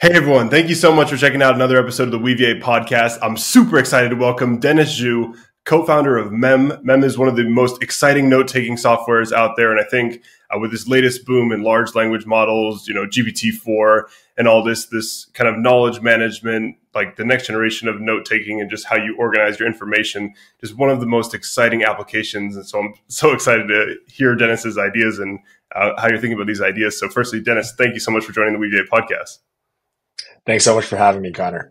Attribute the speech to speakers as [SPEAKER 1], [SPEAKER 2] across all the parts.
[SPEAKER 1] Hey everyone, thank you so much for checking out another episode of the Weaviate podcast. I'm super excited to welcome Dennis Xu, co-founder of Mem. Mem is one of the most exciting note-taking softwares out there, and I think uh, with this latest boom in large language models, you know, GPT-4 and all this, this kind of knowledge management, like the next generation of note-taking and just how you organize your information, is one of the most exciting applications. And so I'm so excited to hear Dennis's ideas and uh, how you're thinking about these ideas. So firstly, Dennis, thank you so much for joining the Weaviate podcast.
[SPEAKER 2] Thanks so much for having me, Connor.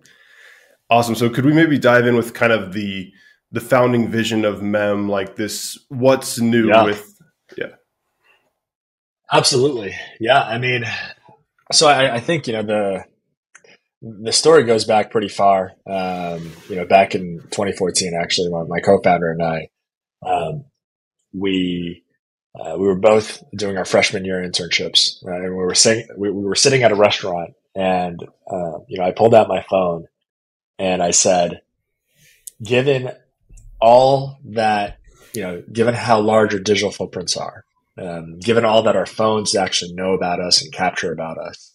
[SPEAKER 1] Awesome. So could we maybe dive in with kind of the the founding vision of Mem, like this what's new yeah. with yeah.
[SPEAKER 2] Absolutely. Yeah. I mean so I, I, think, you know, the the story goes back pretty far. Um, you know, back in 2014, actually, my, my co-founder and I, um, we uh, we were both doing our freshman year internships, uh, and we were sitting we, we, were sitting at a restaurant, and, uh, you know, I pulled out my phone and I said, given all that, you know, given how large our digital footprints are, um, given all that our phones actually know about us and capture about us,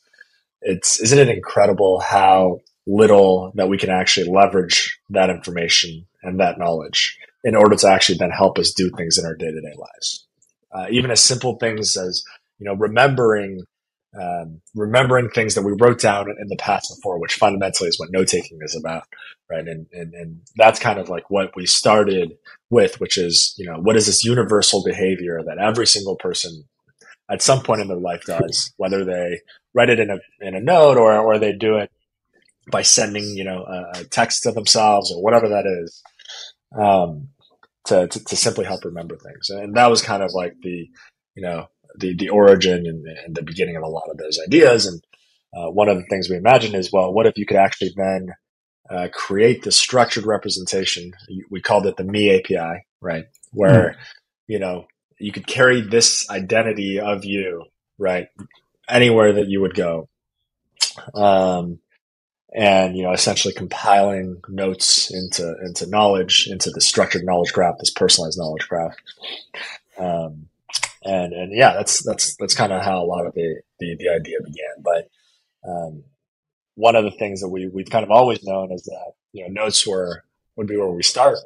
[SPEAKER 2] it's, isn't it incredible how little that we can actually leverage that information and that knowledge in order to actually then help us do things in our day to day lives? Uh, even as simple things as, you know, remembering um, remembering things that we wrote down in the past before, which fundamentally is what note taking is about, right? And, and and that's kind of like what we started with, which is you know what is this universal behavior that every single person at some point in their life does, whether they write it in a in a note or or they do it by sending you know a text to themselves or whatever that is. Um, to, to, to simply help remember things, and that was kind of like the you know the the origin and, and, the beginning of a lot of those ideas. And uh, one of the things we imagine is, well, what if you could actually then uh, create the structured representation? We called it the Me API, right? Where mm. you know you could carry this identity of you, right, anywhere that you would go. Um, and you know essentially compiling notes into into knowledge into the structured knowledge graph this personalized knowledge graph um, and and yeah, that's that's that's kind of how a lot of the the, the idea began. But um, one of the things that we we've kind of always known is that you know notes were would be where we start,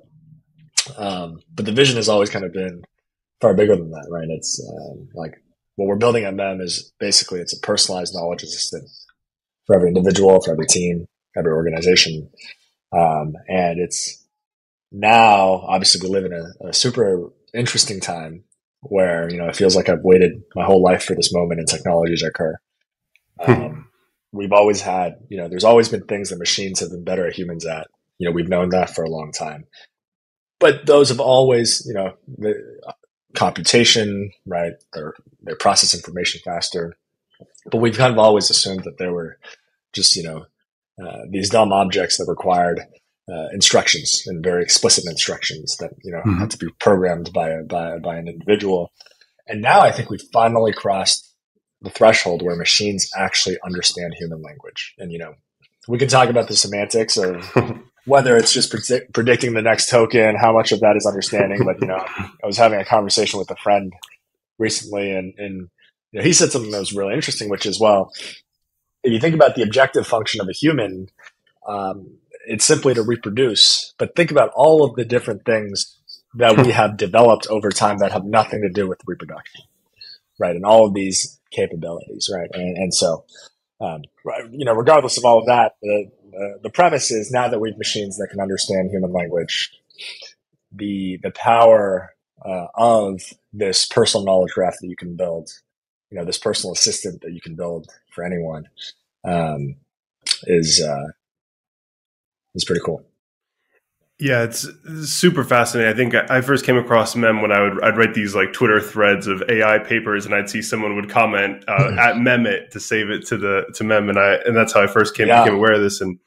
[SPEAKER 2] um, but the vision has always kind of been far bigger than that, right? It's um, like what we're building at Mem is basically it's a personalized knowledge assistant for every individual, for every team, every organization, um, and it's now obviously we live in a, a super interesting time where you know it feels like I've waited my whole life for this moment in technology to occur. Hmm. Um, we've always had, you know, there's always been things that machines have been better at humans at. You know, we've known that for a long time, but those have always, you know, the uh, computation, right? They're they process information faster, but we've kind of always assumed that there were just, you know, uh, these dumb objects that required uh, instructions and very explicit instructions that you know mm-hmm. had to be programmed by a, by by an individual. And now I think we've finally crossed the threshold where machines actually understand human language. And you know, we can talk about the semantics of whether it's just predict- predicting the next token, how much of that is understanding. But you know, I was having a conversation with a friend recently, and and you know, he said something that was really interesting, which is well, if you think about the objective function of a human. Um, it's simply to reproduce. But think about all of the different things that we have developed over time that have nothing to do with reproduction, right? And all of these capabilities, right? And, and so, um, you know, regardless of all of that, the, uh, the premise is now that we have machines that can understand human language, the the power uh, of this personal knowledge graph that you can build, you know, this personal assistant that you can build for anyone, um, is uh, it's pretty cool.
[SPEAKER 1] Yeah, it's super fascinating. I think I first came across Mem when I would I'd write these like Twitter threads of AI papers, and I'd see someone would comment uh, mm-hmm. at Memit to save it to the to Mem, and I and that's how I first came yeah. became aware of this, and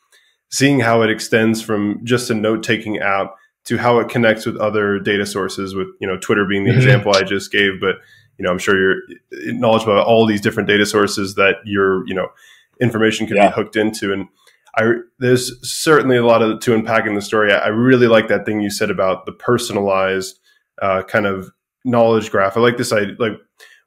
[SPEAKER 1] seeing how it extends from just a note taking app to how it connects with other data sources. With you know Twitter being the mm-hmm. example I just gave, but you know I'm sure you're knowledgeable about all these different data sources that your you know information can yeah. be hooked into, and I there's certainly a lot of to unpack in the story. I, I really like that thing you said about the personalized uh, kind of knowledge graph. I like this. idea. like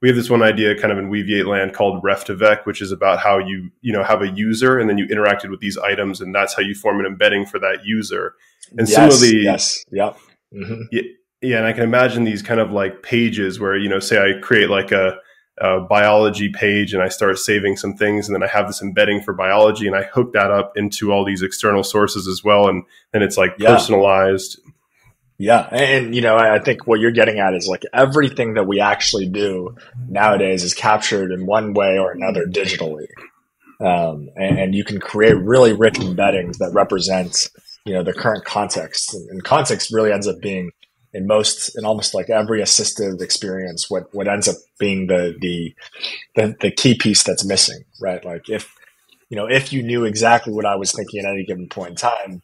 [SPEAKER 1] we have this one idea kind of in Weaviate land called Ref2Vec, which is about how you you know have a user and then you interacted with these items, and that's how you form an embedding for that user. And
[SPEAKER 2] yes,
[SPEAKER 1] similarly,
[SPEAKER 2] yes, yep.
[SPEAKER 1] Mm-hmm. Yeah, yeah, and I can imagine these kind of like pages where you know, say I create like a, a, biology page and I start saving some things, and then I have this embedding for biology, and I hook that up into all these external sources as well, and then it's like yeah. personalized.
[SPEAKER 2] Yeah, and you know, I think what you're getting at is like everything that we actually do nowadays is captured in one way or another digitally, um, and, and you can create really rich embeddings that represent you know the current context, and context really ends up being in most in almost like every assistive experience what what ends up being the the the, the key piece that's missing right? Like if you know if you knew exactly what i was thinking at any given point in time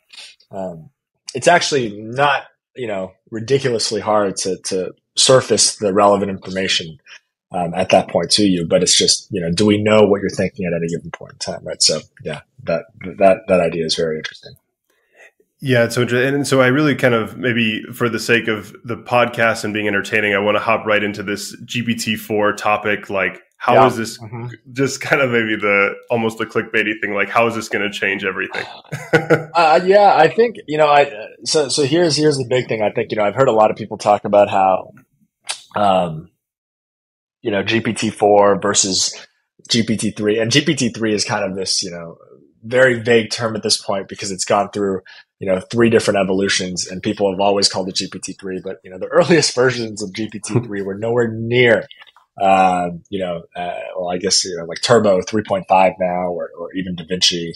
[SPEAKER 2] um, it's actually not you know ridiculously hard to to surface the relevant information um, at that point to you but it's just you know do we know what you're thinking at any given point in time right? So yeah that that that idea is very interesting
[SPEAKER 1] yeah, it's so interesting. and so I really kind of maybe for the sake of the podcast and being entertaining, I want to hop right into this GPT four topic. Like, how yeah. is this? Mm-hmm. Just kind of maybe the almost the clickbaity thing. Like, how is this going to change everything?
[SPEAKER 2] uh, yeah, I think you know. I so so here's here's the big thing. I think you know I've heard a lot of people talk about how, um, you know, GPT four versus GPT three, and GPT three is kind of this you know very vague term at this point because it's gone through you know three different evolutions and people have always called it gpt-3 but you know the earliest versions of gpt-3 were nowhere near uh, you know uh, well i guess you know like turbo 3.5 now or, or even davinci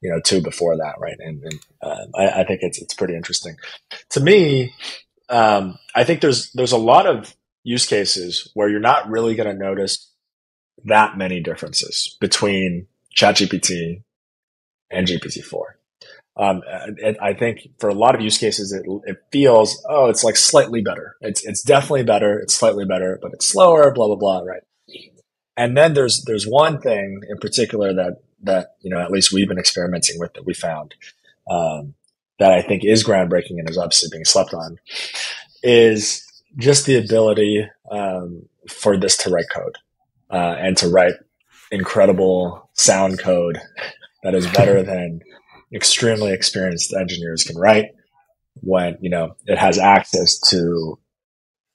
[SPEAKER 2] you know 2 before that right? And, and uh, I, I, think it's it's pretty interesting. To me um, i think there's there's a lot of use cases where you're not really going to notice that many differences between ChatGPT and GPT-4. Um, it, I think for a lot of use cases, it, it feels, oh, it's like slightly better. It's, it's definitely better. It's slightly better, but it's slower, blah, blah, blah. Right. And then there's, there's one thing in particular that, that, you know, at least we've been experimenting with that we found, um, that I think is groundbreaking and is obviously being slept on is just the ability, um, for this to write code, uh, and to write incredible sound code that is better than extremely experienced engineers can write when you know it has access to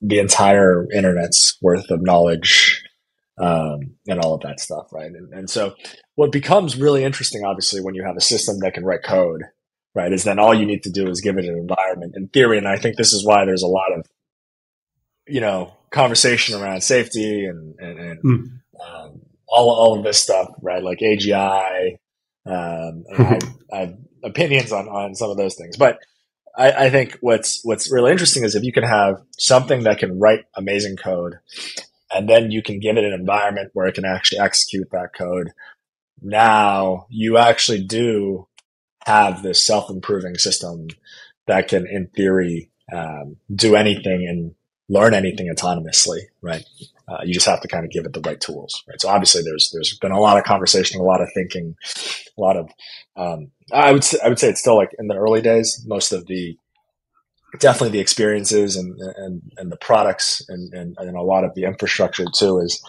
[SPEAKER 2] the entire internet's worth of knowledge um, and all of that stuff right? And, and so what becomes really interesting obviously when you have a system that can write code right is then all you need to do is give it an environment. In theory and i think this is why there's a lot of you know conversation around safety and and, and mm. um, all, all of this stuff right? Like agi um, I, I, have opinions on, on some of those things, but I, I, think what's what's really interesting is if you can have something that can write amazing code, and then you can give it an environment where it can actually execute that code. Now you actually do have this self improving system that can, in theory, um, do anything and learn anything autonomously, right? Uh, you just have to kind of give it the right tools, right? So obviously, there's there's been a lot of conversation, a lot of thinking, a lot of. Um, I would say, I would say it's still like in the early days. Most of the definitely the experiences and and, and the products and, and, and a lot of the infrastructure too is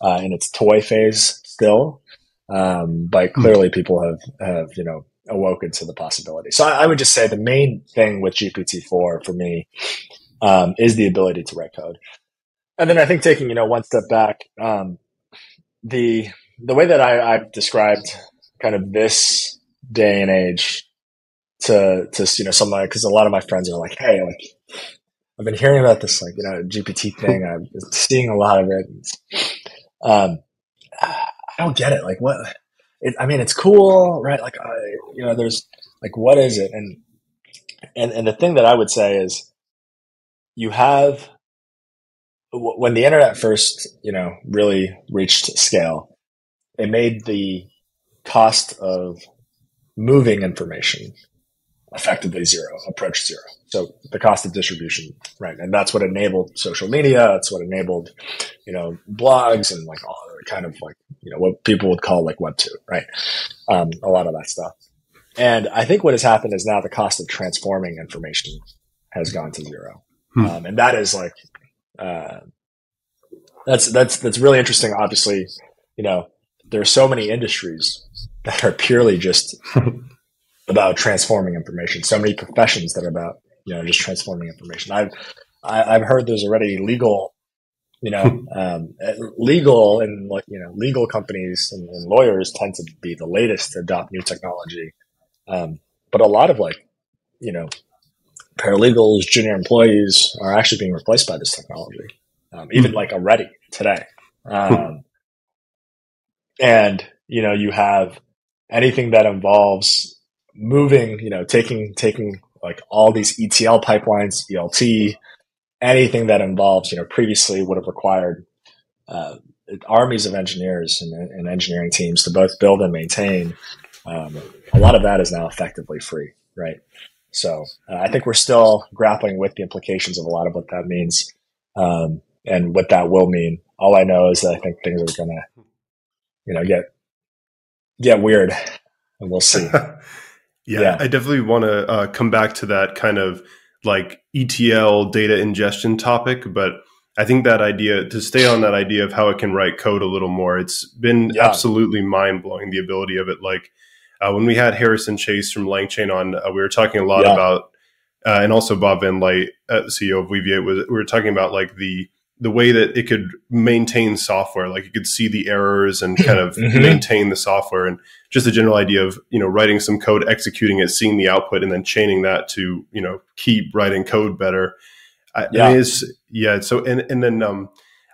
[SPEAKER 2] uh, in its toy phase still. Um, but hmm. clearly, people have have you know awoken to the possibility. So I, I would just say the main thing with GPT four for me um, is the ability to write code. And then I think taking, you know, one step back, um, the, the way that I, I've described kind of this day and age to, to, you know, someone, cause a lot of my friends are like, Hey, like, I've been hearing about this, like, you know, GPT thing. I'm seeing a lot of it. Um, I don't get it. Like what, it, I mean, it's cool, right? Like, I, you know, there's like, what is it? And, and, and the thing that I would say is you have when the internet first, you know, really reached scale, it made the cost of moving information effectively zero, approach zero. So the cost of distribution, right? And that's what enabled social media. That's what enabled, you know, blogs and like all kind of like, you know, what people would call like web two, right? Um, a lot of that stuff. And I think what has happened is now the cost of transforming information has gone to zero. Hmm. Um, and that is like, uh, that's that's that's really interesting. Obviously, you know, there are so many industries that are purely just about transforming information. So many professions that are about you know just transforming information. I've I, have i have heard there's already legal, you know, um, legal and like you know legal companies and, and, lawyers tend to be the latest to adopt new technology, um, but a lot of like you know paralegals, junior employees are actually being replaced by this technology, um, even mm like already today. Um, and you know, you have anything that involves moving, you know, taking taking like all these ETL pipelines, ELT, anything that involves, you know, previously would have required uh, armies of engineers and, and, engineering teams to both build and maintain. Um, a lot of that is now effectively free, right? So uh, I think we're still grappling with the implications of a lot of what that means um, and what that will mean. All I know is that I think things are going to, you know, get get weird, and we'll see.
[SPEAKER 1] yeah, yeah, I definitely want to uh, come back to that kind of like ETL data ingestion topic, but I think that idea to stay on that idea of how it can write code a little more. It's been yeah. absolutely mind blowing the ability of it. Like uh, when we had Harrison Chase from LangChain on, uh, we were talking a lot yeah. about, uh, and also Bob van Luijt, uh, CEO of Weaviate, was we were talking about like the the way that it could maintain software, like you could see the errors and kind of mm-hmm. maintain the software, and just the general idea of you know writing some code, executing it, seeing the output, and then chaining that to you know keep writing code better. yeah, I mean, yeah. So and and then um,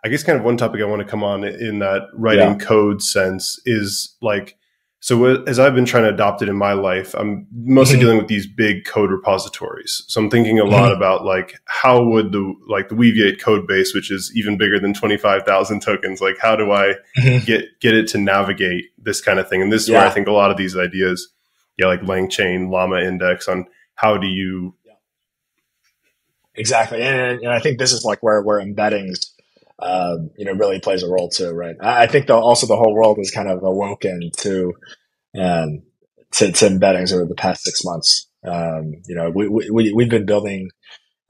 [SPEAKER 1] I guess kind of one topic I want to come on in that writing yeah. code sense is like so as I've been trying to adopt it in my life, I'm mostly mm-hmm. dealing with these big code repositories. So I'm thinking a mm-hmm. lot about like how would the like the Weaviate code base, which is even bigger than 25,000 tokens, like how do I mm-hmm. get get it to navigate this kind of thing? And this is yeah. where I think a lot of these ideas, yeah, like LangChain, Llama Index, on how do you
[SPEAKER 2] exactly, and, and I think this is like where where embeddings um, you know, really plays a role too, right? I, think the, also the whole world is kind of awoken to, um, to, to embeddings over the past six months. Um, you know, we, we, we've been building,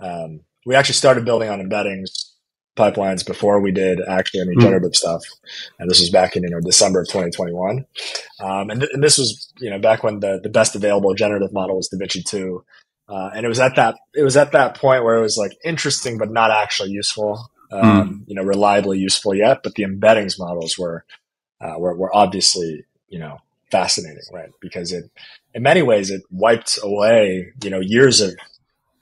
[SPEAKER 2] um, we actually started building on embeddings pipelines before we did actually any hmm. generative mm. stuff. And this was back in, you know, December of 2021. Um, and, th- and, this was, you know, back when the, the best available generative model was DaVinci 2. Uh, and it was at that, it was at that point where it was like interesting, but not actually useful um, mm. you know, reliably useful yet, but the embeddings models were, uh, were, were obviously, you know, fascinating, right? Because it, in many ways, it wiped away, you know, years of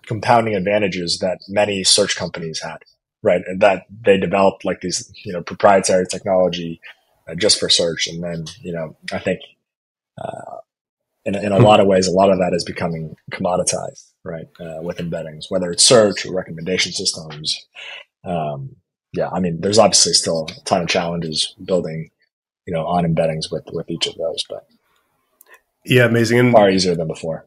[SPEAKER 2] compounding advantages that many search companies had, right? And that they developed like these, you know, proprietary technology uh, just for search. And then, you know, I think, uh, in, in a lot of ways, a lot of that is becoming commoditized, right? Uh, with embeddings, whether it's search or recommendation systems, um, yeah, I mean, there's obviously still a ton of challenges building, you know, on embeddings with with each of those, but
[SPEAKER 1] yeah, amazing and
[SPEAKER 2] far easier than before.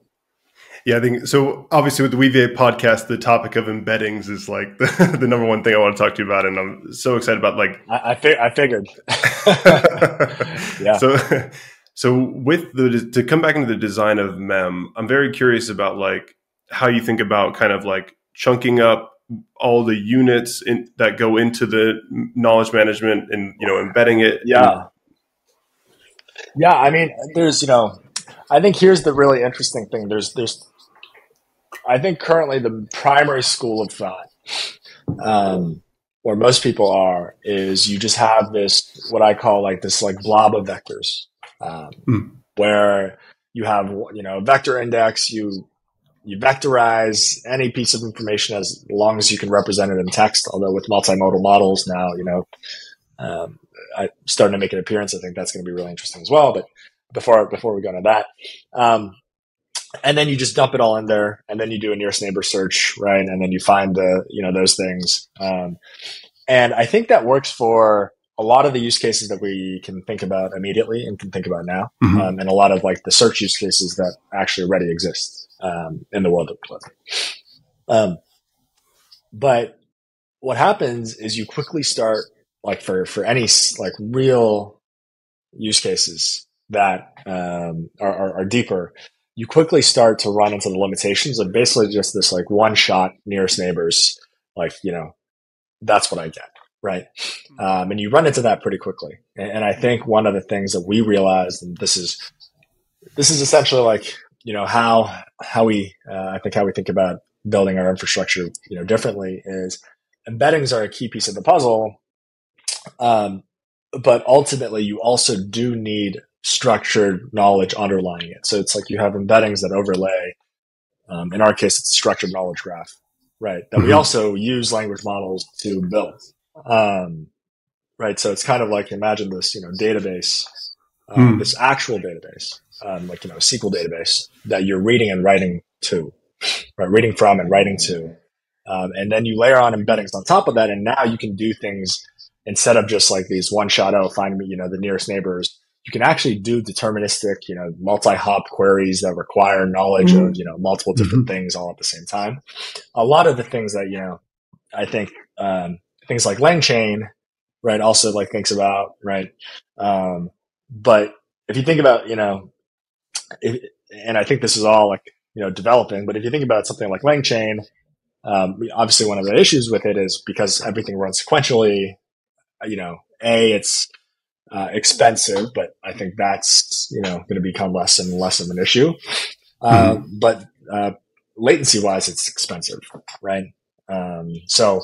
[SPEAKER 1] Yeah, I think so. Obviously, with the Weaviate podcast, the topic of embeddings is like the, the, number one thing I want to talk to you about, and I'm so excited about like
[SPEAKER 2] I I, I figured.
[SPEAKER 1] yeah. So, so with the to come back into the design of Mem, I'm very curious about like how you think about kind of like chunking up all the units in, that go into the knowledge management and you know embedding it
[SPEAKER 2] yeah yeah i mean there's you know i think here's the really interesting thing there's there's i think currently the primary school of thought um, where most people are is you just have this what i call like this like blob of vectors um, mm. where you have you know vector index you you vectorize any piece of information as long as you can represent it in text. Although with multimodal models now, you know, um, I starting to make an appearance. I think that's going to be really interesting as well. But before before we go into that, um, and then you just dump it all in there, and then you do a nearest neighbor search, right? And then you find the you know those things. Um, and I think that works for a lot of the use cases that we can think about immediately and can think about now, mm-hmm. um, and a lot of like the search use cases that actually already exist um, in the world of we Um, but what happens is you quickly start like for for any like real use cases that um, are, are, are, deeper, you quickly start to run into the limitations of basically just this like one shot nearest neighbors. Like you know, that's what I get, right? Um, and you run into that pretty quickly. And, and I think one of the things that we realized, and this is this is essentially like you know how how we uh, I think how we think about building our infrastructure you know differently is embeddings are a key piece of the puzzle. Um, but ultimately, you also do need structured knowledge underlying it. So it's like you have embeddings that overlay. Um, in our case, it's a structured knowledge graph, right? That mm-hmm. we also use language models to build. Um, right. So it's kind of like imagine this, you know, database, um, mm. this actual database, um, like, you know, a SQL database that you're reading and writing to, right? Reading from and writing to. Um, and then you layer on embeddings on top of that. And now you can do things instead of just like these one shot, oh, find me, you know, the nearest neighbors. You can actually do deterministic, you know, multi hop queries that require knowledge mm-hmm. of, you know, multiple different mm-hmm. things all at the same time. A lot of the things that, you know, I think, um, things like LangChain, right, also like thinks about, right? Um, but if you think about, you know, if, and I think this is all like, you know, developing, but if you think about something like LangChain, um, obviously one of the issues with it is because everything runs sequentially, you know, a, it's, uh, expensive, but I think that's, you know, going to become less and less of an issue. Uh, mm-hmm. but, uh, latency wise, it's expensive, right? Um, so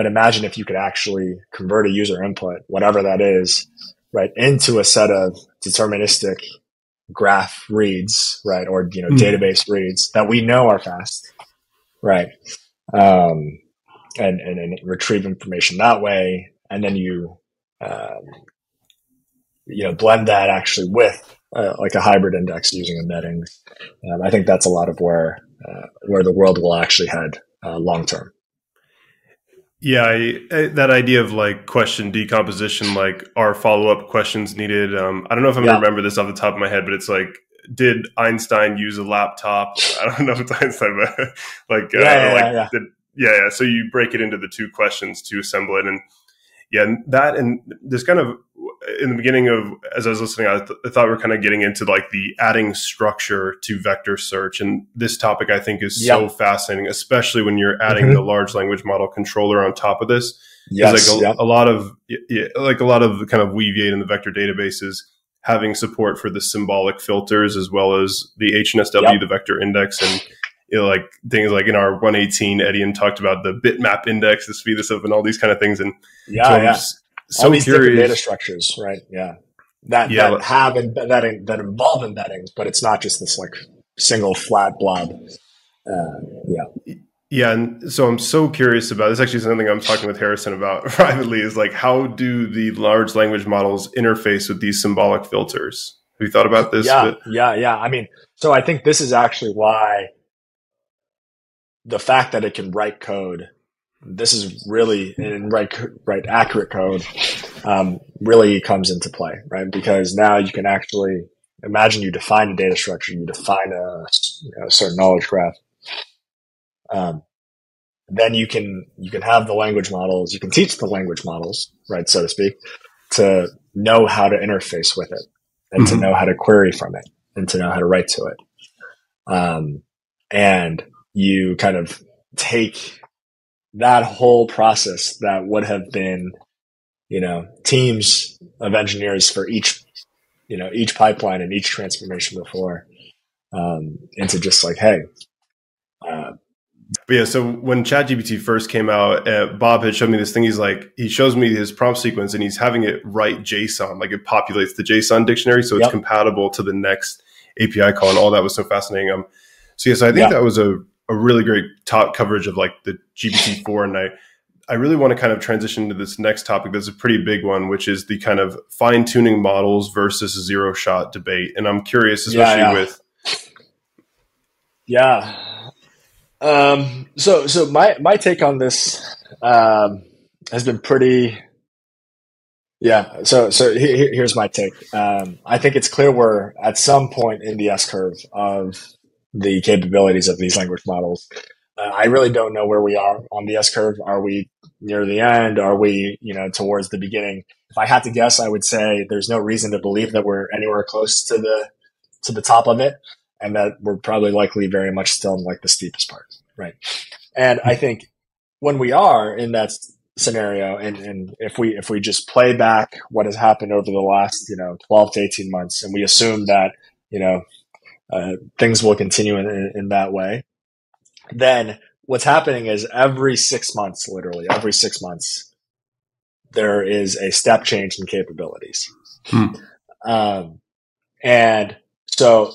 [SPEAKER 2] but imagine if you could actually convert a user input, whatever that is, right, into a set of deterministic graph reads, right, or you know, mm database reads that we know are fast, right, um, and, and and retrieve information that way, and then you um, you know blend that actually with uh, like a hybrid index using embeddings. Um, I think that's a lot of where uh, where the world will actually head uh, long term.
[SPEAKER 1] Yeah, I, I, that idea of like question decomposition, like are follow up questions needed? Um, I don't know if I'm yeah. gonna remember this off the top of my head, but it's like, did Einstein use a laptop? I don't know if it's Einstein, but like, yeah, uh, yeah, like, yeah. Did, yeah, yeah. So you break it into the two questions to assemble it, and yeah, that and this kind of in the beginning of as I was listening, I, th- I, thought we are kind of getting into like the adding structure to vector search, and this topic I think is yep. so fascinating, especially when you're adding mm-hmm. the large language model controller on top of this. Yes, like a, yep. a, lot of yeah, like a lot of kind of Weaviate in the vector databases having support for the symbolic filters as well as the HNSW, yep. the vector index, and you know, like things like in our 118, Etienne talked about the bitmap index to speed this up and all these kind of things. And
[SPEAKER 2] yeah, so yeah. So all these curious. different data structures, right? Yeah, that yeah, that have that that involve embeddings, but it's not just this like single flat blob. Uh, yeah.
[SPEAKER 1] Yeah, and so I'm so curious about this. Actually, something I'm talking with Harrison about privately is like how do the large language models interface with these symbolic filters? Have you thought about this?
[SPEAKER 2] Yeah, yeah, yeah. I mean, so I think this is actually why the fact that it can write code this is really in right, right, accurate code, um, really comes into play, right? Because now you can actually imagine you define a data structure, you define a, a certain knowledge graph. Um, then you can you can have the language models, you can teach the language models, right, so to speak, to know how to interface with it and mm-hmm. to know how to query from it and to know how to write to it. Um, and you kind of take that whole process that would have been, you know, teams of engineers for each, you know, each pipeline and each transformation before, um, into just like, hey, uh,
[SPEAKER 1] but yeah, so when ChatGPT first came out, uh, Bob had showed me this thing. He's like, he shows me his prompt sequence and he's having it write JSON, like it populates the JSON dictionary, so it's yep. compatible to the next API call, and all that was so fascinating. Um, so yeah, so I think yeah. that was a a really great top coverage of like the GPT-4 and I I really want to kind of transition to this next topic that's a pretty big one, which is the kind of fine tuning models versus zero shot debate. And I'm curious, especially yeah, yeah. with.
[SPEAKER 2] Yeah. Um, so, so my, my take on this, um, has been pretty, yeah. So, so here's my take. Um, I think it's clear we're at some point in the S curve of the capabilities of these language models. Uh, I really don't know where we are on the S curve. Are we near the end? Are we, you know, towards the beginning? If I had to guess, I would say there's no reason to believe that we're anywhere close to the to the top of it, and that we're probably likely very much still in like the steepest part, right? And I think when we are in that scenario, and, and if we if we just play back what has happened over the last you know twelve to eighteen months, and we assume that you know uh, things will continue in, in, in that way, then what's happening is every six months, literally every six months, there is a step change in capabilities. Hmm. Um, and so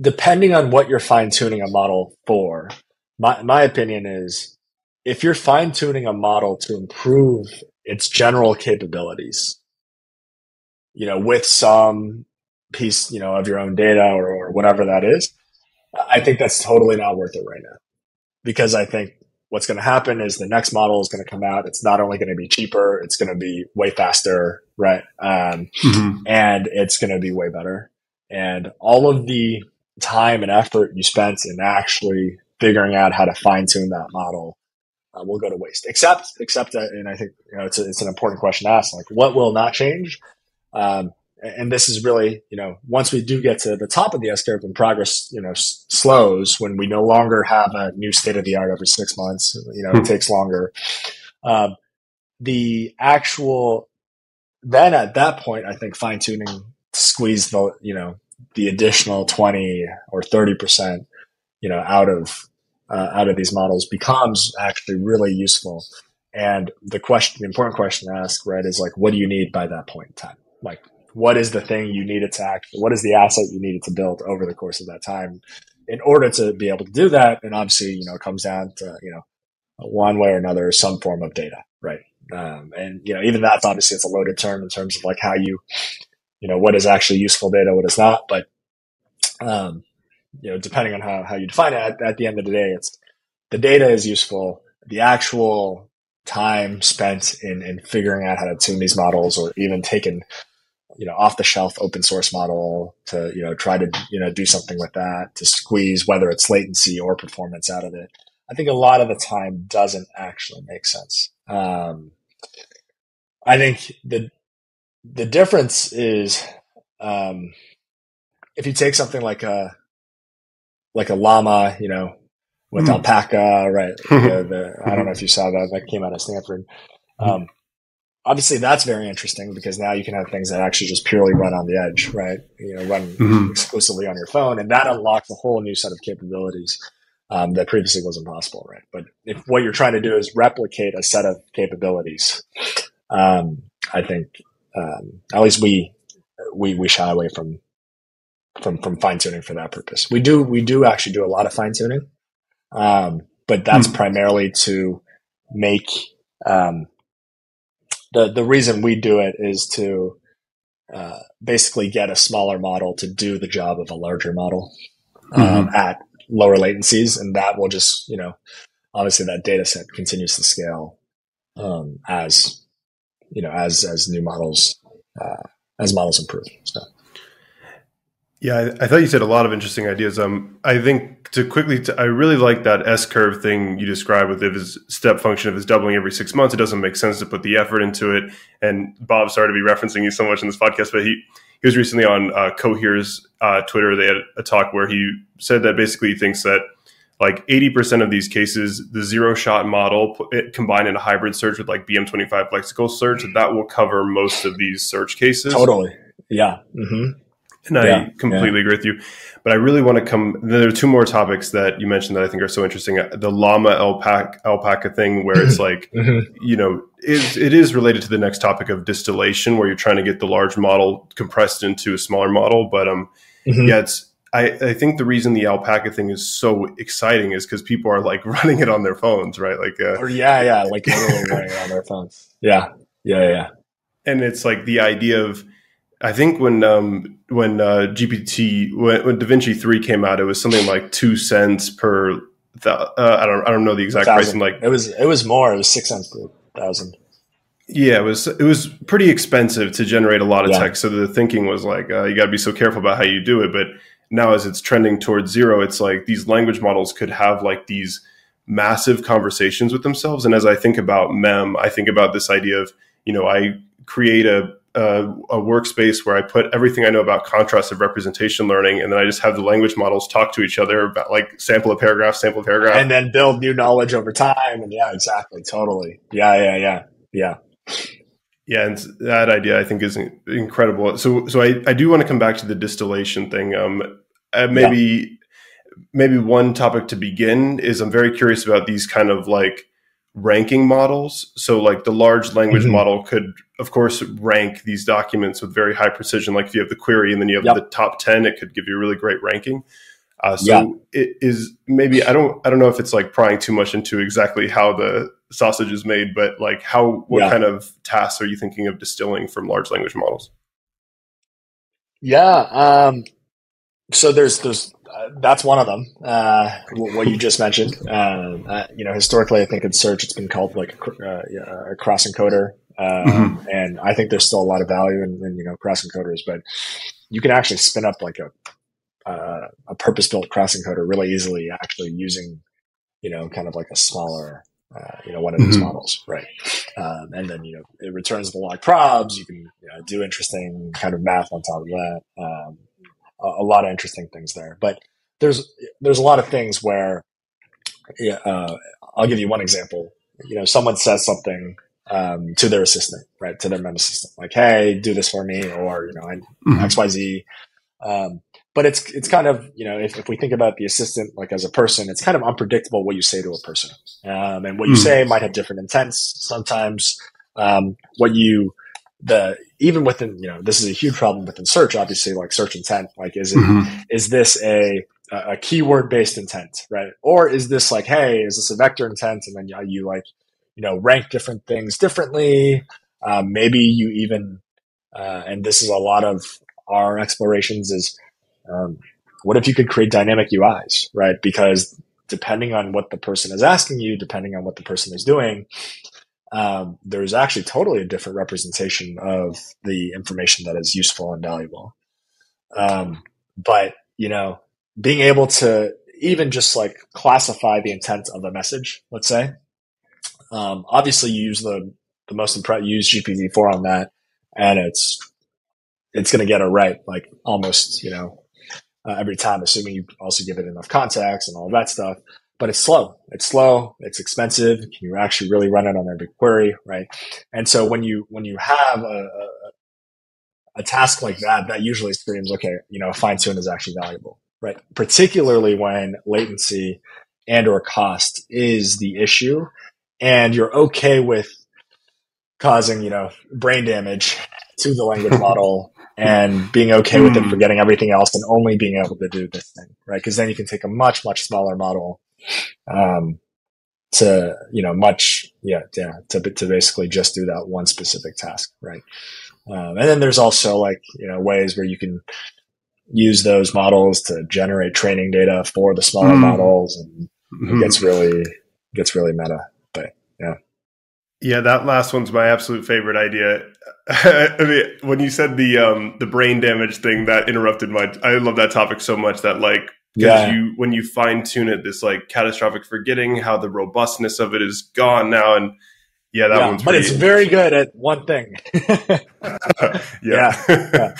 [SPEAKER 2] depending on what you're fine tuning a model for, my, my opinion is if you're fine tuning a model to improve its general capabilities, you know, with some piece, you know, of your own data or, or whatever that is, I think that's totally not worth it right now because I think what's going to happen is the next model is going to come out. It's not only going to be cheaper, it's going to be way faster, right? Um, mm-hmm. And it's going to be way better. And all of the time and effort you spent in actually figuring out how to fine tune that model uh, will go to waste. Except, except that, and I think you know it's a, it's an important question to ask. Like, what will not change? Um, and this is really, you know, once we do get to the top of the S curve and progress, you know, s- slows when we no longer have a new state of the art every six months, you know, hmm. it takes longer. Um, the actual, then at that point, I think fine tuning to squeeze the, you know, the additional 20 or 30%, you know, out of, uh, out of these models becomes actually really useful. And the question, the important question to ask, right, is like, what do you need by that point in time? Like, what is the thing you needed to actually, what is the asset you needed to build over the course of that time in order to be able to do that? And obviously, you know, it comes down to, you know, one way or another, some form of data, right? Um, and, you know, even that's obviously it's a loaded term in terms of like how you, you know, what is actually useful data, what is not. But, um, you know, depending on how, how you define it, at, at the end of the day, it's the data is useful. The actual time spent in, in figuring out how to tune these models or even taking you know off the shelf open source model to you know try to you know do something with that to squeeze whether it's latency or performance out of it. I think a lot of the time doesn't actually make sense. Um, i think the the difference is um, if you take something like a like a llama you know with mm. alpaca right the, the, i don't know if you saw that that came out of stanford. Um, obviously that's very interesting because now you can have things that actually just purely run on the edge, right? You know, run mm-hmm. exclusively on your phone, and that unlocks a whole new set of capabilities um, that previously wasn't possible, right? But if what you're trying to do is replicate a set of capabilities, um, I think um, at least we we we shy away from from from fine tuning for that purpose. We do we do actually do a lot of fine tuning, um, but that's mm-hmm. primarily to make um, the the reason we do it is to uh, basically get a smaller model to do the job of a larger model um, mm-hmm. at lower latencies, and that will just you know obviously that data set continues to scale um, as you know as as new models uh, as models improve. So.
[SPEAKER 1] Yeah, I, I, thought you said a lot of interesting ideas. Um, I think to quickly, I really like that S curve thing you described with his step function of his doubling every six months. It doesn't make sense to put the effort into it. And Bob, sorry to be referencing you so much in this podcast, but he he was recently on uh, Cohere's uh, Twitter. They had a talk where he said that basically he thinks that like 80% of these cases, the zero shot model it, combined in a hybrid search with like BM25 lexical search, that will cover most of these search cases.
[SPEAKER 2] Totally. Yeah. Mm-hmm.
[SPEAKER 1] And yeah, I completely yeah. agree with you. But I really want to come. There are two more topics that you mentioned that I think are so interesting. The llama alpaca, alpaca thing, where it's like, mm-hmm. you know, it, it is related to the next topic of distillation, where you're trying to get the large model compressed into a smaller model. But um, mm-hmm. yeah, it's. I, I think the reason the alpaca thing is so exciting is because people are like running it on their phones, right? Like, uh,
[SPEAKER 2] or yeah, yeah, like literally running it on their phones. Yeah, yeah, yeah.
[SPEAKER 1] And it's like the idea of I think when um, when uh, GPT when, when DaVinci three came out, it was something like two cents per. Th- uh, I don't I don't know the exact price. Like
[SPEAKER 2] it was it was more. It was six cents per thousand.
[SPEAKER 1] Yeah, it was it was pretty expensive to generate a lot of yeah. text. So the thinking was like uh, you got to be so careful about how you do it. But now as it's trending towards zero, it's like these language models could have like these massive conversations with themselves. And as I think about mem, I think about this idea of you know I create a uh, a workspace where I put everything I know about contrastive representation learning, and then I just have the language models talk to each other about like sample a paragraph, sample a paragraph,
[SPEAKER 2] and then build new knowledge over time. And yeah, exactly, totally. Yeah, yeah, yeah, yeah.
[SPEAKER 1] Yeah, and that idea I think is incredible. So, so I, I do want to come back to the distillation thing. Um, uh, maybe yeah. maybe one topic to begin is I'm very curious about these kind of like ranking models. So, like the large language mm-hmm. model could, of course, rank these documents with very high precision. Like if you have the query and then you have yep. the top ten, it could give you a really great ranking. Uh, so yeah. it is maybe I don't I don't know if it's like prying too much into exactly how the sausage is made, but like how what yeah. kind of tasks are you thinking of distilling from large language models?
[SPEAKER 2] Yeah, um, so there's there's that's one of them. Uh, what you just mentioned. Um, uh, you know, historically, I think in search it's been called like a, uh, a cross encoder, um, mm-hmm. and I think there's still a lot of value in, in, you know cross encoders, but you can actually spin up like a uh, a purpose built cross encoder really easily, actually using you know kind of like a smaller uh, you know, one of these mm-hmm. models, right? Um, and then you know it returns the log probs. You can you know, do interesting kind of math on top of that. Um, a, a, lot of interesting things there. But there's there's a lot of things where, uh, I'll give you one example. You know, someone says something um, to their assistant, right, to their mem assistant, like, "Hey, do this for me," or you know, mm-hmm. X Y Z. Um, but it's it's kind of you know if, if we think about the assistant like as a person it's kind of unpredictable what you say to a person um, and what you mm. say might have different intents sometimes um, what you the even within you know this is a huge problem within search obviously like search intent like is it mm-hmm. is this a a keyword based intent right or is this like hey is this a vector intent and then you, you like you know rank different things differently um, maybe you even uh, and this is a lot of our explorations is um, what if you could create dynamic UIs, right? Because depending on what the person is asking you, depending on what the person is doing, um, there's actually totally a different representation of the information that is useful and valuable. Um, but you know, being able to even just like classify the intent of a message, let's say, um, obviously you use the the most impre- use GPT four on that, and it's it's going to get it right, like almost you know uh, every time, assuming you also give it enough context and all that stuff. But it's slow. It's slow. It's expensive. Can you actually really run it on every query, right? And so when you when you have a, a, a task like that, that usually screams, okay, you know, fine tune is actually valuable, right? Particularly when latency and or cost is the issue, and you're okay with causing, you know, brain damage to the language model and being okay with it hmm. forgetting everything else and only being able to do this thing, right? Because then you can take a much, much smaller model, um, to, you know, much, yeah, yeah, to, to basically just do that one specific task, right? Um, and then there's also like, you know, ways where you can use those models to generate training data for the smaller mm. models and mm-hmm. it gets really, gets really meta, but yeah.
[SPEAKER 1] Yeah, that last one's my absolute favorite idea. I mean, when you said the um, the brain damage thing, that interrupted my. I love that topic so much that like because yeah. you when you fine tune it, this like catastrophic forgetting, how the robustness of it is gone now, and yeah, that yeah, one's.
[SPEAKER 2] But it's very good at one thing.
[SPEAKER 1] yeah. yeah.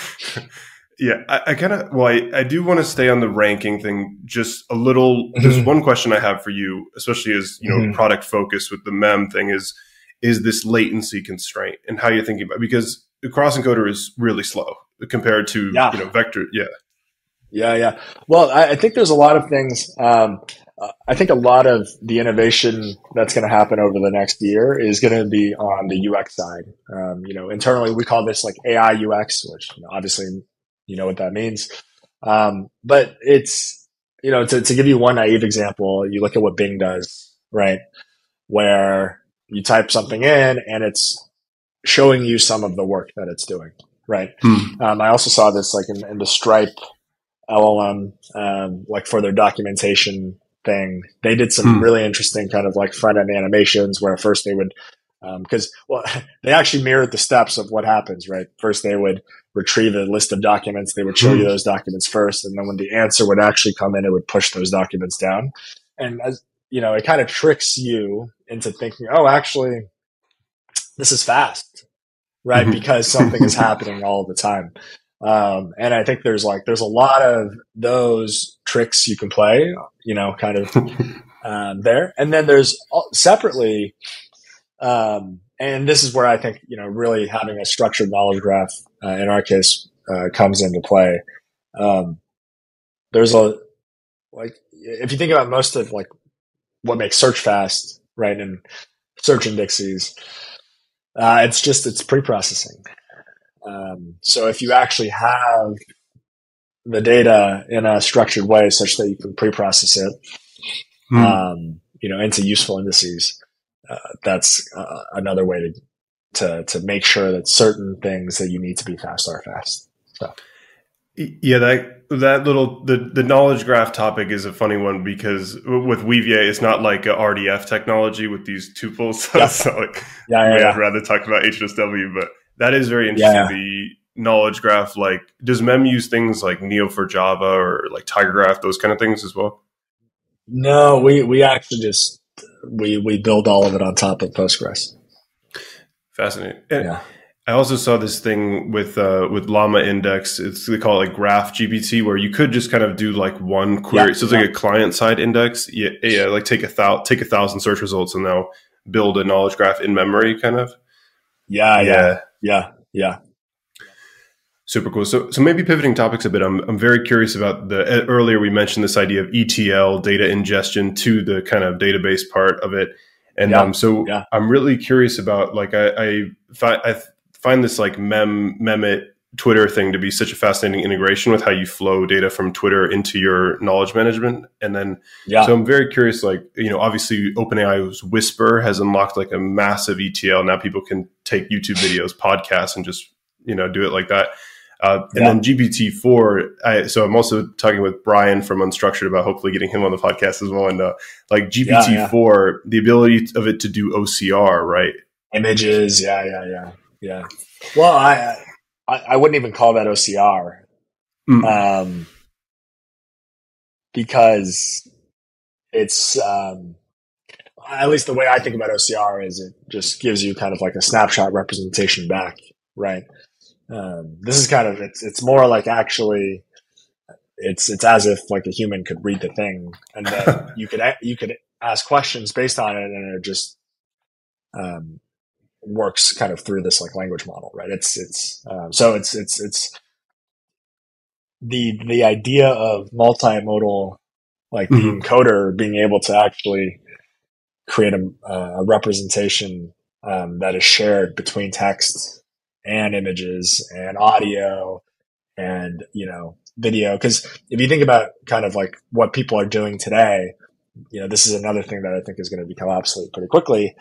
[SPEAKER 1] Yeah, I, I kind of well, I, I do want to stay on the ranking thing just a little. Mm-hmm. There's one question I have for you, especially as you know, mm-hmm. product focus with the mem thing is is this latency constraint and how you're thinking about it. because the cross encoder is really slow compared to yeah. you know vector. Yeah,
[SPEAKER 2] yeah, yeah. Well, I, I think there's a lot of things. Um, uh, I think a lot of the innovation that's going to happen over the next year is going to be on the UX side. Um, you know, internally we call this like AI UX, which you know, obviously you know what that means. Um, but it's you know to, to give you one naive example, you look at what Bing does, right? Where you type something in and it's showing you some of the work that it's doing. Right. Hmm. Um, I also saw this like in, in the Stripe LLM, um, like for their documentation thing. They did some hmm. really interesting kind of like front end animations where first they would, because um, well, they actually mirrored the steps of what happens. Right. First they would retrieve a list of documents. They would show you hmm. those documents first, and then when the answer would actually come in, it would push those documents down. And as you know, it kind of tricks you into thinking, oh, actually, this is fast. right? Mm-hmm. Because something is happening all the time. Um, and I think there's like, there's a lot of those tricks you can play, you know, kind of um, there. And then there's separately, um, and this is where I think, you know, really having a structured knowledge graph, uh, in our case, uh, comes into play. Um, there's a, like, if you think about most of like what makes search fast, right? And search indices, uh, it's just, it's pre-processing. Um, so if you actually have the data in a structured way such that you can pre-process it, hmm. um, you know, into useful indices, uh, that's uh, another way to, to, to make sure that certain things that you need to be fast are fast. So.
[SPEAKER 1] Yeah, that that little the the knowledge graph topic is a funny one because with Weaviate, it's not like a RDF technology with these tuples. Yeah. so like, yeah, yeah, yeah, I'd rather talk about HNSW, but that is very interesting. Yeah. The knowledge graph, like, does Mem use things like Neo for Java or like TigerGraph, those kind of things as well?
[SPEAKER 2] No, we we actually just we we build all of it on top of Postgres.
[SPEAKER 1] Fascinating. And yeah. I also saw this thing with uh, with Llama Index. It's they call it like Graph GPT, where you could just kind of do like one query. Yeah, so it's yeah. like a client side index. Yeah, yeah, like take a thou- take a thousand search results and now build a knowledge graph in memory, kind of.
[SPEAKER 2] Yeah, yeah, yeah, yeah.
[SPEAKER 1] Super cool. So, so maybe pivoting topics a bit. I'm, I'm very curious about the earlier we mentioned this idea of ETL data ingestion to the kind of database part of it, and yeah. um, so yeah. I'm really curious about like I I, fi- I find this like mem memit Twitter thing to be such a fascinating integration with how you flow data from Twitter into your knowledge management. And then, yeah. so I'm very curious, like, you know, obviously OpenAI's Whisper has unlocked like a massive ETL. Now people can take YouTube videos, podcasts, and just, you know, do it like that. Uh, and yeah. then GPT-4, I, so I'm also talking with Brian from Unstructured about hopefully getting him on the podcast as well. And uh, like GPT-4, yeah, the ability of it to do OCR, right?
[SPEAKER 2] Images, yeah, yeah, yeah, yeah. Well, I I, I wouldn't even call that OCR, mm. um, because it's um, at least the way I think about OCR is it just gives you kind of like a snapshot representation back, right? Um, this is kind of it's it's more like actually it's it's as if like a human could read the thing and then you could you could ask questions based on it and it just um, works kind of through this like language model, right? It's it's um, so it's it's it's the the idea of multimodal like the mm-hmm. encoder being able to actually create a, a representation um, that is shared between text and images and audio and you know video because if you think about kind of like what people are doing today you know this is another thing that i think is going to become obsolete pretty quickly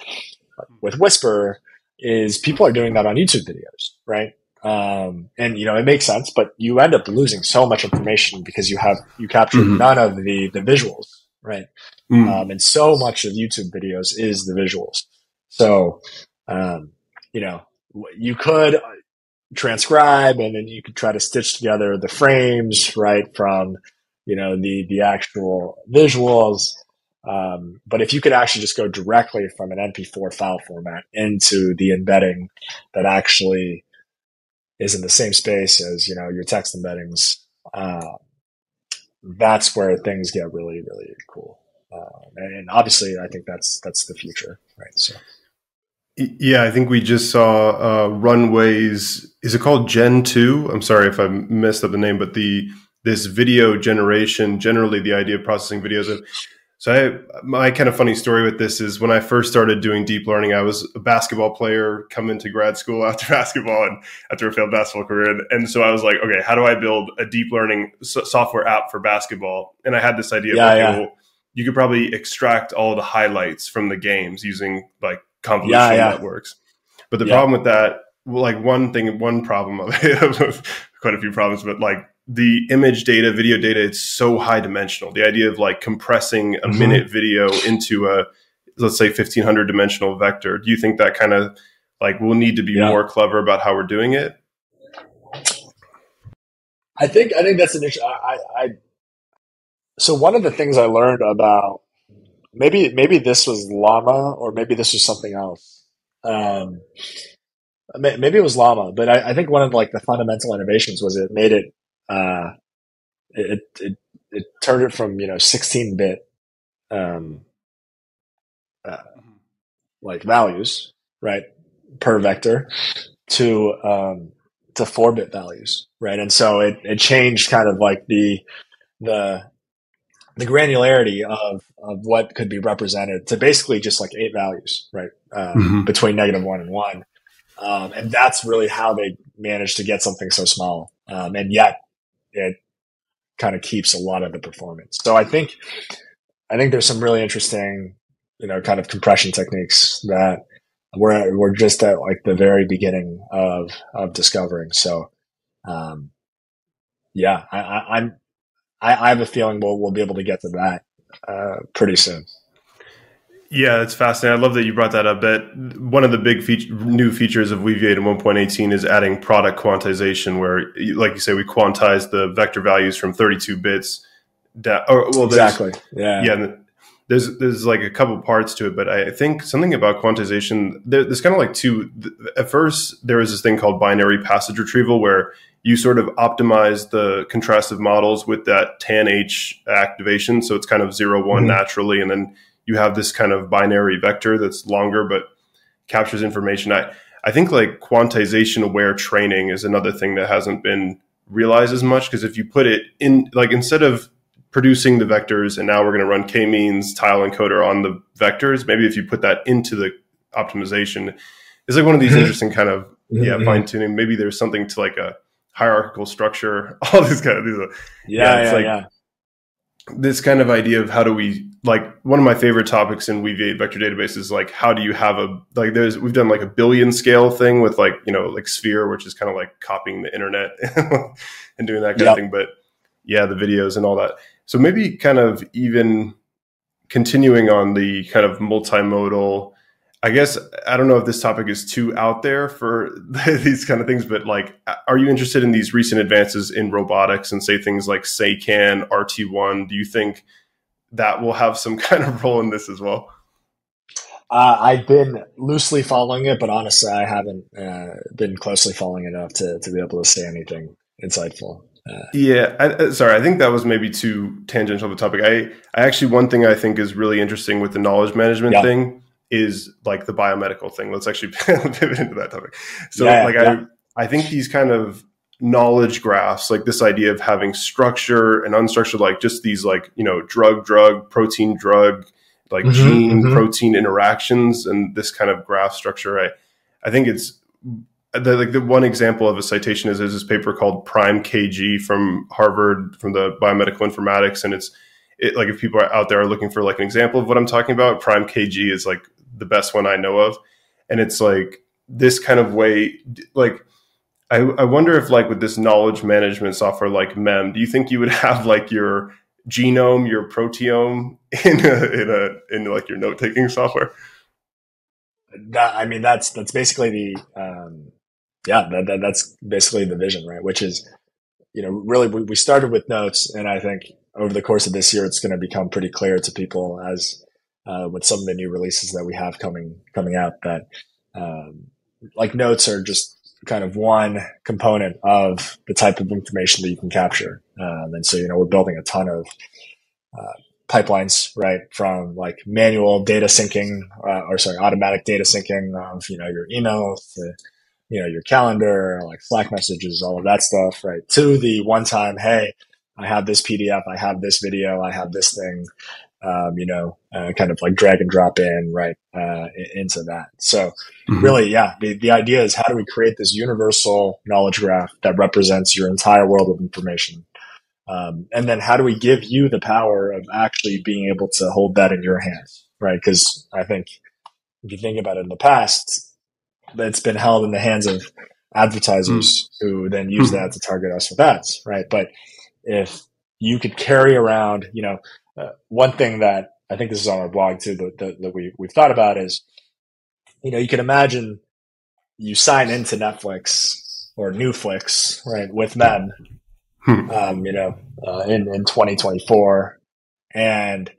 [SPEAKER 2] with whisper is people are doing that on YouTube videos, right? Um, and you know, it makes sense, but you end up losing so much information because you have, you capture mm-hmm. none of the, the visuals, right? Mm. Um, and so much of YouTube videos is the visuals. So, um, you know, you could transcribe and then you could try to stitch together the frames, right? From, you know, the, the actual visuals. Um, but if you could actually just go directly from an MP4 file format into the embedding that actually is in the same space as you know your text embeddings, uh, that's where things get really really cool. Uh, and obviously, I think that's that's the future, right? So.
[SPEAKER 1] Yeah, I think we just saw uh, Runway's. Is it called Gen Two? I'm sorry if I messed up the name, but the this video generation. Generally, the idea of processing videos of so I, my kind of funny story with this is when I first started doing deep learning, I was a basketball player coming to grad school after basketball and after a failed basketball career. And, and so I was like, okay, how do I build a deep learning so- software app for basketball? And I had this idea yeah, of, okay, yeah. well, you could probably extract all the highlights from the games using like convolutional yeah, networks. But the problem with that, well, like one thing, one problem of it, quite a few problems, but like the image data, video data, it's so high dimensional. The idea of like compressing a mm-hmm. minute video into a, let's say, 1500 dimensional vector. Do you think that kind of like we'll need to be yeah. more clever about how we're doing it?
[SPEAKER 2] I think, I think that's an issue. I, I, so one of the things I learned about maybe, maybe this was llama or maybe this was something else. Um, maybe it was Llama, but I, I, think one of like the fundamental innovations was it made it uh, it, it it turned it from you know 16 bit um, uh, like values right per vector to um, to four bit values right and so it, it changed kind of like the the the granularity of, of what could be represented to basically just like eight values, right? Um, mm-hmm. Between negative one and one. Um, and that's really how they managed to get something so small. Um, and yet it kind of keeps a lot of the performance. So I think, I think there's some really interesting, you know, kind of compression techniques that we're, we're just at like the very beginning of, of discovering. So, um, yeah, I, I, I'm, I, I have a feeling we'll, we'll be able to get to that, uh, pretty soon.
[SPEAKER 1] Yeah, it's fascinating. I love that you brought that up. That one of the big feature, new features of Weaviate in 1.18 is adding product quantization, where, like you say, we quantize the vector values from 32 bits. Down, or, well,
[SPEAKER 2] exactly. Yeah.
[SPEAKER 1] Yeah. There's there's like a couple parts to it, but I think something about quantization. There, there's kind of like two. At first, there was this thing called binary passage retrieval, where you sort of optimize the contrastive models with that tan H activation, so it's kind of zero one mm-hmm. naturally, and then you have this kind of binary vector that's longer but captures information. I, I think like quantization aware training is another thing that hasn't been realized as much because if you put it in like instead of producing the vectors and now we're going to run k-means tile encoder on the vectors, maybe if you put that into the optimization, it's like one of these interesting kind of yeah mm-hmm. fine tuning. Maybe there's something to like a hierarchical structure, all these kind of these.
[SPEAKER 2] Yeah, yeah, yeah, like, yeah
[SPEAKER 1] this kind of idea of how do we like one of my favorite topics in Weaviate vector database is like how do you have a like there's we've done like a billion scale thing with like you know like sphere which is kind of like copying the internet and doing that kind yep. of thing but yeah the videos and all that so maybe kind of even continuing on the kind of multimodal I guess I don't know if this topic is too out there for these kind of things, but like, are you interested in these recent advances in robotics and say things like SayCan, RT1? Do you think that will have some kind of role in this as well?
[SPEAKER 2] Uh, I've been loosely following it, but honestly, I haven't uh, been closely following enough to, to be able to say anything insightful.
[SPEAKER 1] Uh, yeah, I, uh, sorry. I think that was maybe too tangential of a topic. I, I actually one thing I think is really interesting with the knowledge management yeah. thing is like the biomedical thing. Let's actually pivot into that topic. So yeah, like yeah. I I think these kind of knowledge graphs, like this idea of having structure and unstructured, like just these like, you know, drug, drug, protein, drug, like mm-hmm, gene mm-hmm. protein interactions and this kind of graph structure. I I think it's the, like the one example of a citation is, is this paper called Prime KG from Harvard from the biomedical informatics, and it's it, like if people are out there are looking for like an example of what I'm talking about, Prime KG is like the best one I know of. And it's like this kind of way, like, I, I wonder if like with this knowledge management software like MEM, do you think you would have like your genome, your proteome in a, in a, in like your note taking software?
[SPEAKER 2] That, I mean, that's, that's basically the, um, yeah, that, that, that's basically the vision, right? Which is, you know, really we, we started with notes and I think over the course of this year, it's going to become pretty clear to people as uh, with some of the new releases that we have coming coming out that um, like notes are just kind of one component of the type of information that you can capture. Um, and so, you know, we're building a ton of uh, pipelines, right, from like manual data syncing, uh, or sorry, automatic data syncing of, you know, your email to, you know, your calendar, like Slack messages, all of that stuff, right, to the one time, hey, I have this PDF, I have this video, I have this thing um, you know, uh, kind of like drag and drop in right uh, into that. So mm-hmm. really, yeah, the, the idea is how do we create this universal knowledge graph that represents your entire world of information? Um, and then how do we give you the power of actually being able to hold that in your hands, right? Because I think if you think about it in the past, it's been held in the hands of advertisers mm-hmm. who then use mm-hmm. that to target us with ads, right? But if you could carry around, you know, uh, one thing that I think this is on our blog too that, that, that we we've thought about is, you know, you can imagine you sign into Netflix or Newflix, right, with MEM, hmm. um, you know, uh, in in 2024, and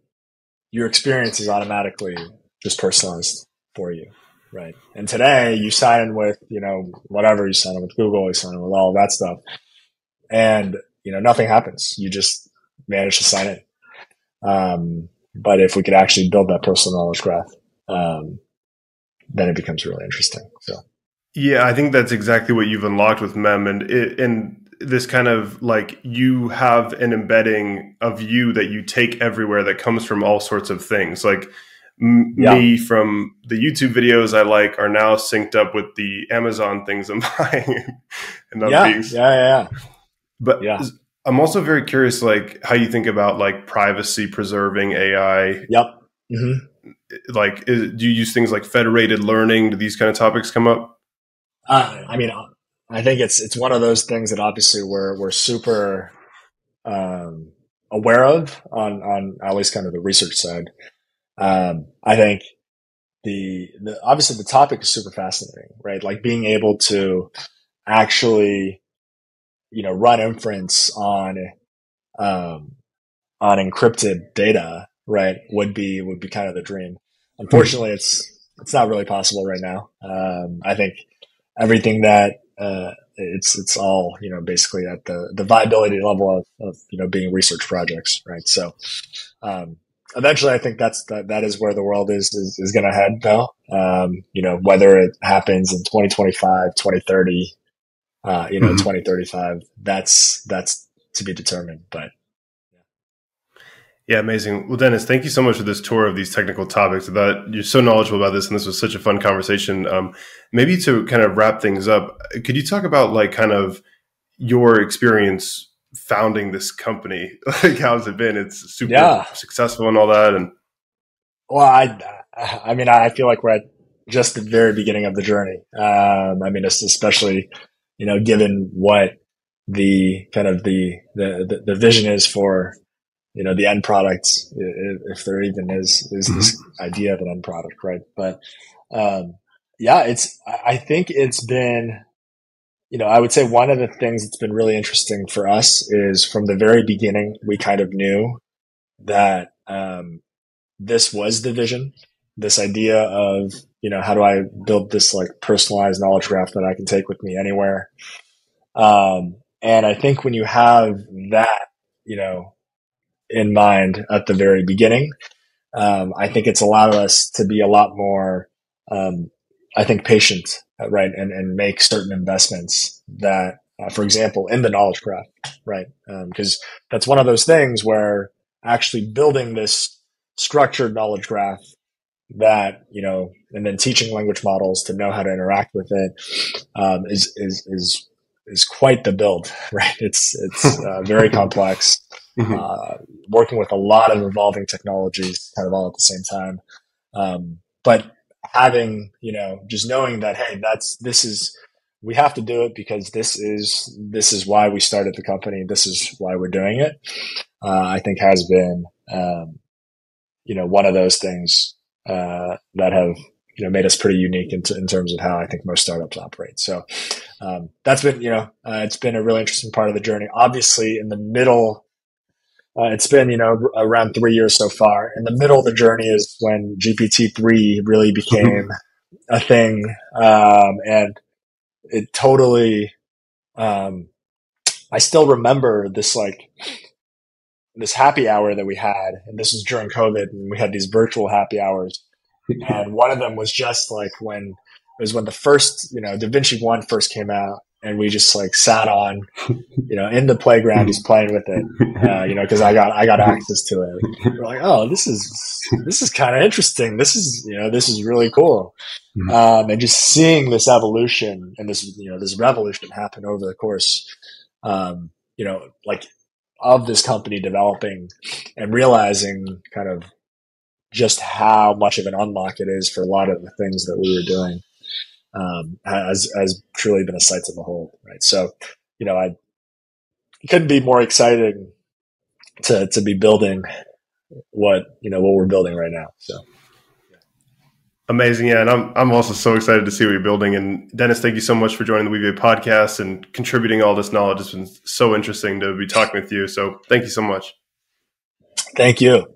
[SPEAKER 2] your experience is automatically just personalized for you, right? And today you sign in with, you know, whatever you sign in with Google, you sign in with all that stuff. And, you know, nothing happens. You just manage to sign in. Um, but if we could actually build that personal knowledge graph, um, then it becomes really interesting. So,
[SPEAKER 1] yeah, I think that's exactly what you've unlocked with Mem, and it, and this kind of like you have an embedding of you that you take everywhere that comes from all sorts of things, like. M- yeah. Me from the YouTube videos I like are now synced up with the Amazon things I'm buying.
[SPEAKER 2] and yeah, yeah, yeah, yeah.
[SPEAKER 1] But yeah. I'm also very curious, like how you think about like privacy preserving AI.
[SPEAKER 2] Yep. Mm-hmm.
[SPEAKER 1] Like, is, do you use things like federated learning? Do these kind of topics come up?
[SPEAKER 2] Uh, I mean, I think it's it's one of those things that obviously we're we're super um, aware of on on at least kind of the research side. Um, I think the, the obviously the topic is super fascinating, right? Like being able to actually you know, run inference on, um, on encrypted data, right, would be, would be kind of the dream. Unfortunately, it's, it's not really possible right now. Um, I think everything that, uh, it's, it's all, you know, basically at the, the viability level of, of, you know, being research projects, right? So, um, eventually I think that's that, that is where the world is is, is going to head though. Um, you know, whether it happens in 2025, 2030, uh, you know, mm-hmm. 2035, that's, that's to be determined, but
[SPEAKER 1] yeah, amazing. Well, Dennis, thank you so much for this tour of these technical topics. That you're so knowledgeable about this, and this was such a fun conversation. Um, maybe to kind of wrap things up, could you talk about like kind of your experience founding this company? Like, how's it been? It's super yeah. successful and all that. And
[SPEAKER 2] well, I, I mean, I feel like we're at just the very beginning of the journey. Um, I mean, especially you know, given what the kind of the, the, the vision is for, you know, the end product, if there even is, is mm-hmm. this idea of an end product, right? But, um, yeah, it's, I think it's been, you know, I would say one of the things that's been really interesting for us is from the very beginning, we kind of knew that, um, this was the vision, this idea of you know, how do I build this like personalized knowledge graph that I can take with me anywhere? Um, and I think when you have that, you know, in mind at the very beginning, um, I think it's allowed us to be a lot more, um, I think, patient, right, and and make certain investments that, uh, for example, in the knowledge graph, right, because um, that's one of those things where actually building this structured knowledge graph that you know, and then teaching language models to know how to interact with it um, is is is is quite the build, right? It's it's uh, very complex, mm-hmm. uh, working with a lot of evolving technologies, kind of all at the same time. Um, but having you know, just knowing that hey, that's this is we have to do it because this is this is why we started the company. This is why we're doing it. Uh, I think has been um, you know one of those things uh, that have you know made us pretty unique in, t- in, terms of how I think most startups operate. So um, that's been you know uh, it's been a really interesting part of the journey. Obviously, in the middle, uh, it's been you know around three years so far. In the middle of the journey is when GPT three really became a thing, um, and it totally. Um, I still remember this like this happy hour that we had, and this was during COVID, and we had these virtual happy hours. and one of them was just like when it was when the first, you know, Da Vinci One first came out, and we just like sat on, you know, in the playground, just playing with it, uh, you know, because I got I got access to it. We're like, oh, this is this is kind of interesting. This is you know, this is really cool, um, and just seeing this evolution and this you know this revolution happen over the course, um, you know, like of this company developing and realizing kind of just how much of an unlock it is for a lot of the things that we were doing um, has has truly been a sight to behold, right? So, you know, I couldn't be more exciting to to be building what you know what we're building right now. So.
[SPEAKER 1] Amazing, yeah, and I'm I'm also so excited to see what you're building. And Dennis, thank you so much for joining the Weaviate podcast and contributing all this knowledge. It's been so interesting to be talking with you. So thank you so much.
[SPEAKER 2] Thank you.